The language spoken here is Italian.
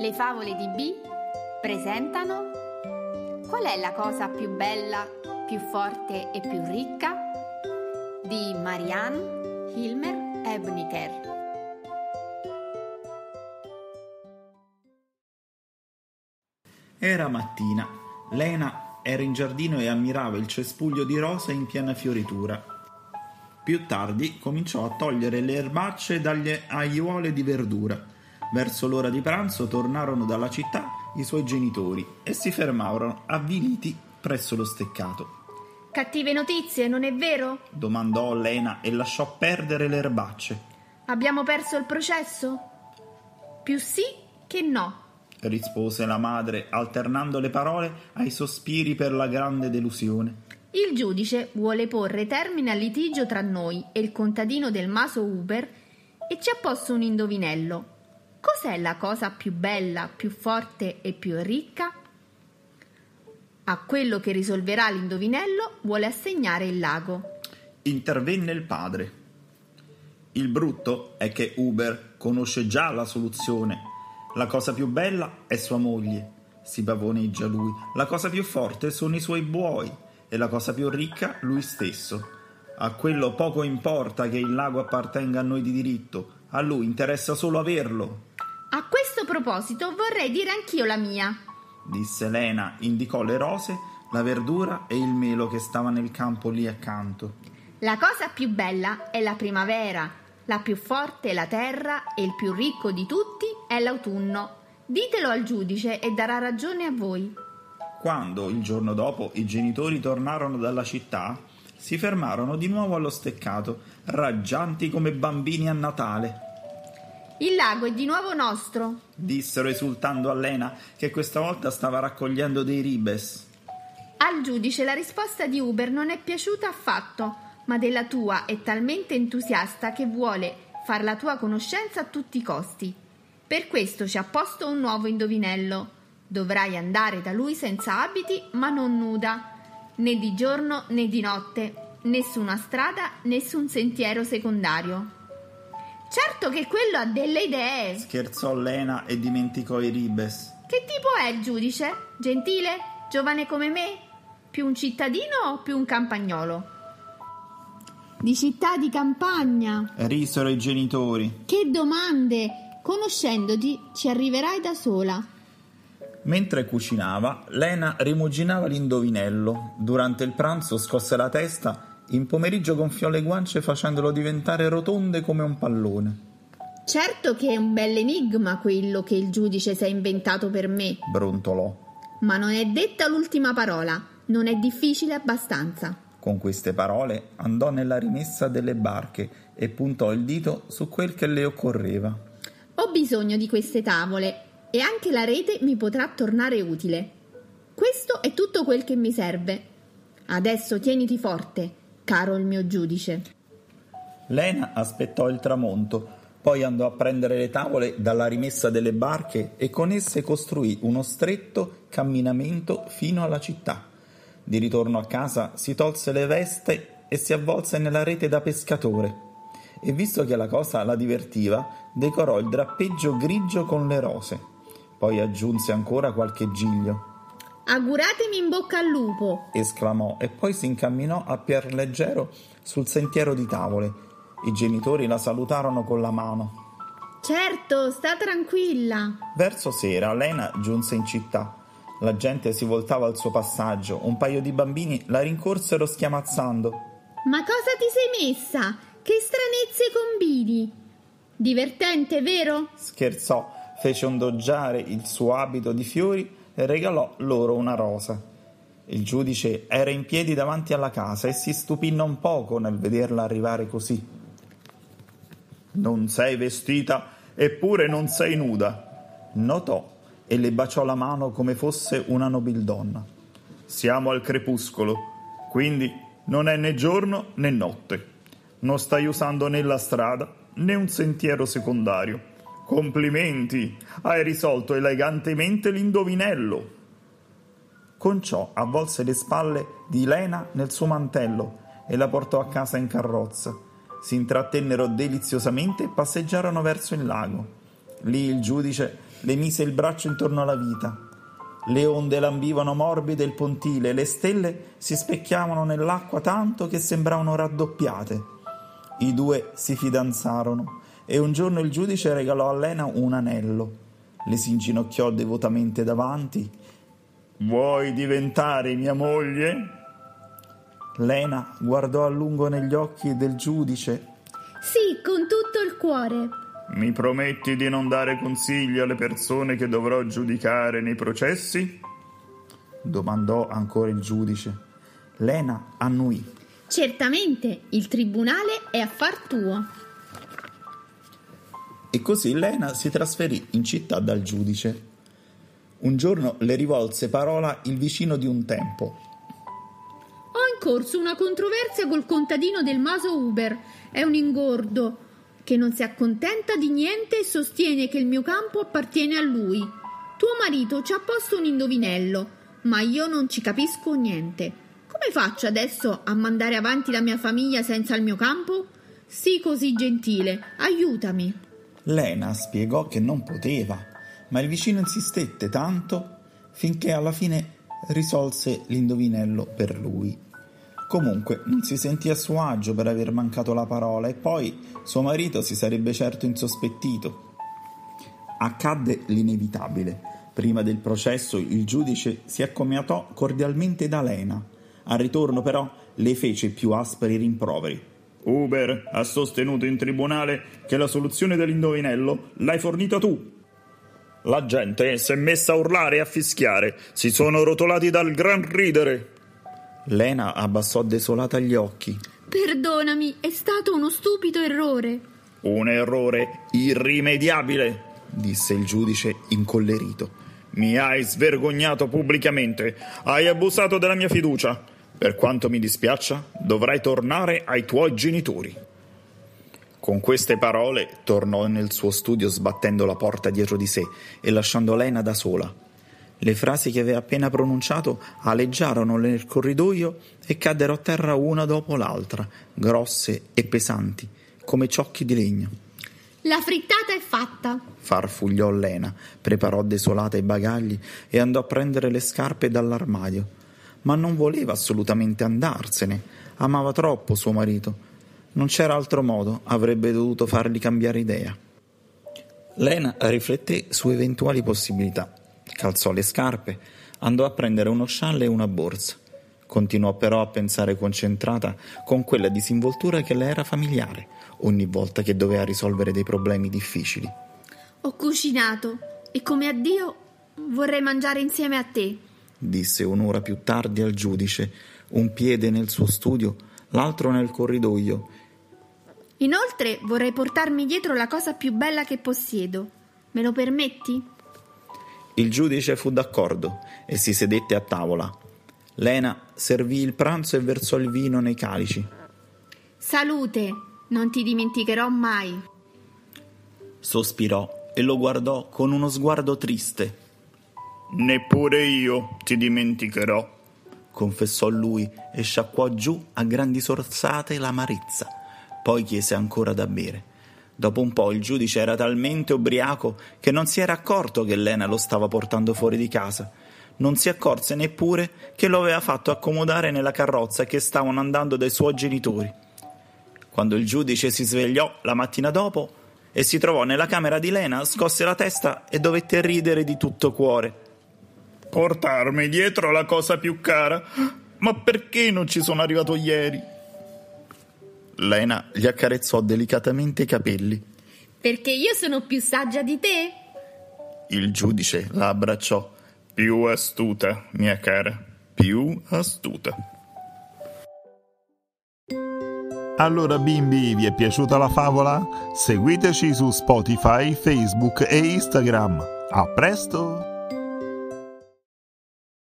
Le favole di B presentano Qual è la cosa più bella, più forte e più ricca? di Marianne Hilmer Ebniker. Era mattina. Lena era in giardino e ammirava il cespuglio di rose in piena fioritura. Più tardi cominciò a togliere le erbacce dagli aiuole di verdura Verso l'ora di pranzo tornarono dalla città i suoi genitori e si fermarono avviliti presso lo steccato. Cattive notizie, non è vero? domandò Lena e lasciò perdere le erbacce. Abbiamo perso il processo? Più sì che no, rispose la madre, alternando le parole ai sospiri per la grande delusione. Il giudice vuole porre termine al litigio tra noi e il contadino del Maso Uber e ci ha posto un indovinello. Cos'è la cosa più bella, più forte e più ricca? A quello che risolverà l'indovinello vuole assegnare il lago. Intervenne il padre. Il brutto è che Uber conosce già la soluzione. La cosa più bella è sua moglie, si pavoneggia lui. La cosa più forte sono i suoi buoi e la cosa più ricca lui stesso. A quello poco importa che il lago appartenga a noi di diritto, a lui interessa solo averlo. A questo proposito vorrei dire anch'io la mia, disse Lena, indicò le rose, la verdura e il melo che stava nel campo lì accanto. La cosa più bella è la primavera, la più forte è la terra e il più ricco di tutti è l'autunno. Ditelo al giudice e darà ragione a voi. Quando, il giorno dopo, i genitori tornarono dalla città, si fermarono di nuovo allo steccato, raggianti come bambini a Natale. Il lago è di nuovo nostro, dissero esultando a Lena, che questa volta stava raccogliendo dei ribes. Al giudice la risposta di Uber non è piaciuta affatto, ma della tua è talmente entusiasta che vuole far la tua conoscenza a tutti i costi. Per questo ci ha posto un nuovo indovinello. Dovrai andare da lui senza abiti, ma non nuda, né di giorno né di notte, nessuna strada, nessun sentiero secondario. Certo che quello ha delle idee. Scherzò Lena e dimenticò i ribes. Che tipo è il giudice? Gentile? Giovane come me? Più un cittadino o più un campagnolo? Di città di campagna. Risero i genitori. Che domande! Conoscendoti ci arriverai da sola. Mentre cucinava, Lena rimuginava l'indovinello. Durante il pranzo scosse la testa in pomeriggio gonfiò le guance facendolo diventare rotonde come un pallone. Certo che è un bell'enigma quello che il giudice si è inventato per me, brontolò. Ma non è detta l'ultima parola, non è difficile abbastanza. Con queste parole andò nella rimessa delle barche e puntò il dito su quel che le occorreva. Ho bisogno di queste tavole e anche la rete mi potrà tornare utile. Questo è tutto quel che mi serve. Adesso tieniti forte caro il mio giudice. Lena aspettò il tramonto, poi andò a prendere le tavole dalla rimessa delle barche e con esse costruì uno stretto camminamento fino alla città. Di ritorno a casa si tolse le veste e si avvolse nella rete da pescatore. E visto che la cosa la divertiva, decorò il drappeggio grigio con le rose. Poi aggiunse ancora qualche giglio. Auguratemi in bocca al lupo! esclamò e poi si incamminò a pier leggero sul sentiero di tavole. I genitori la salutarono con la mano. Certo, sta tranquilla. Verso sera Lena giunse in città. La gente si voltava al suo passaggio. Un paio di bambini la rincorsero schiamazzando. Ma cosa ti sei messa? Che stranezze combini! Divertente, vero? Scherzò, fece ondoggiare il suo abito di fiori regalò loro una rosa. Il giudice era in piedi davanti alla casa e si stupì non poco nel vederla arrivare così. Non sei vestita, eppure non sei nuda, notò e le baciò la mano come fosse una nobildonna. Siamo al crepuscolo, quindi non è né giorno né notte. Non stai usando né la strada né un sentiero secondario Complimenti, hai risolto elegantemente l'indovinello. Con ciò avvolse le spalle di Lena nel suo mantello e la portò a casa in carrozza. Si intrattennero deliziosamente e passeggiarono verso il lago. Lì il giudice le mise il braccio intorno alla vita. Le onde lambivano morbide il pontile, le stelle si specchiavano nell'acqua tanto che sembravano raddoppiate. I due si fidanzarono e un giorno il giudice regalò a Lena un anello. Le si inginocchiò devotamente davanti. Vuoi diventare mia moglie? Lena guardò a lungo negli occhi del giudice. Sì, con tutto il cuore. Mi prometti di non dare consigli alle persone che dovrò giudicare nei processi? domandò ancora il giudice. Lena annuì. Certamente, il tribunale è affar tuo. E così Lena si trasferì in città dal giudice. Un giorno le rivolse parola il vicino di un tempo. Ho in corso una controversia col contadino del Maso Uber. È un ingordo che non si accontenta di niente e sostiene che il mio campo appartiene a lui. Tuo marito ci ha posto un indovinello, ma io non ci capisco niente. Come faccio adesso a mandare avanti la mia famiglia senza il mio campo? Sii così gentile, aiutami. Lena spiegò che non poteva, ma il vicino insistette tanto finché alla fine risolse l'indovinello per lui. Comunque non si sentì a suo agio per aver mancato la parola e poi suo marito si sarebbe certo insospettito. Accadde l'inevitabile. Prima del processo il giudice si accomiatò cordialmente da Lena. Al ritorno però le fece più aspri rimproveri. Uber ha sostenuto in tribunale che la soluzione dell'indovinello l'hai fornita tu. La gente si è messa a urlare e a fischiare, si sono rotolati dal gran ridere. Lena abbassò desolata gli occhi. Perdonami, è stato uno stupido errore. Un errore irrimediabile, disse il giudice incollerito. Mi hai svergognato pubblicamente, hai abusato della mia fiducia. Per quanto mi dispiaccia, dovrai tornare ai tuoi genitori. Con queste parole tornò nel suo studio sbattendo la porta dietro di sé e lasciando Lena da sola. Le frasi che aveva appena pronunciato aleggiarono nel corridoio e caddero a terra una dopo l'altra, grosse e pesanti, come ciocchi di legno. La frittata è fatta, farfugliò Lena, preparò desolata i bagagli e andò a prendere le scarpe dall'armadio. Ma non voleva assolutamente andarsene, amava troppo suo marito. Non c'era altro modo, avrebbe dovuto fargli cambiare idea. Lena rifletté su eventuali possibilità calzò le scarpe, andò a prendere uno scialle e una borsa. Continuò però a pensare concentrata con quella disinvoltura che le era familiare ogni volta che doveva risolvere dei problemi difficili. Ho cucinato e come addio vorrei mangiare insieme a te, disse un'ora più tardi al giudice, un piede nel suo studio, l'altro nel corridoio. Inoltre vorrei portarmi dietro la cosa più bella che possiedo. Me lo permetti? Il giudice fu d'accordo e si sedette a tavola. Lena servì il pranzo e versò il vino nei calici. Salute, non ti dimenticherò mai. Sospirò e lo guardò con uno sguardo triste. Neppure io ti dimenticherò, confessò lui e sciacquò giù a grandi sorsate l'amarezza. Poi chiese ancora da bere. Dopo un po' il giudice era talmente ubriaco che non si era accorto che Lena lo stava portando fuori di casa. Non si accorse neppure che lo aveva fatto accomodare nella carrozza che stavano andando dai suoi genitori. Quando il giudice si svegliò la mattina dopo e si trovò nella camera di Lena, scosse la testa e dovette ridere di tutto cuore. Portarmi dietro la cosa più cara? Ma perché non ci sono arrivato ieri? Lena gli accarezzò delicatamente i capelli. Perché io sono più saggia di te? Il giudice la abbracciò. Più astuta, mia cara, più astuta. Allora bimbi, vi è piaciuta la favola? Seguiteci su Spotify, Facebook e Instagram. A presto!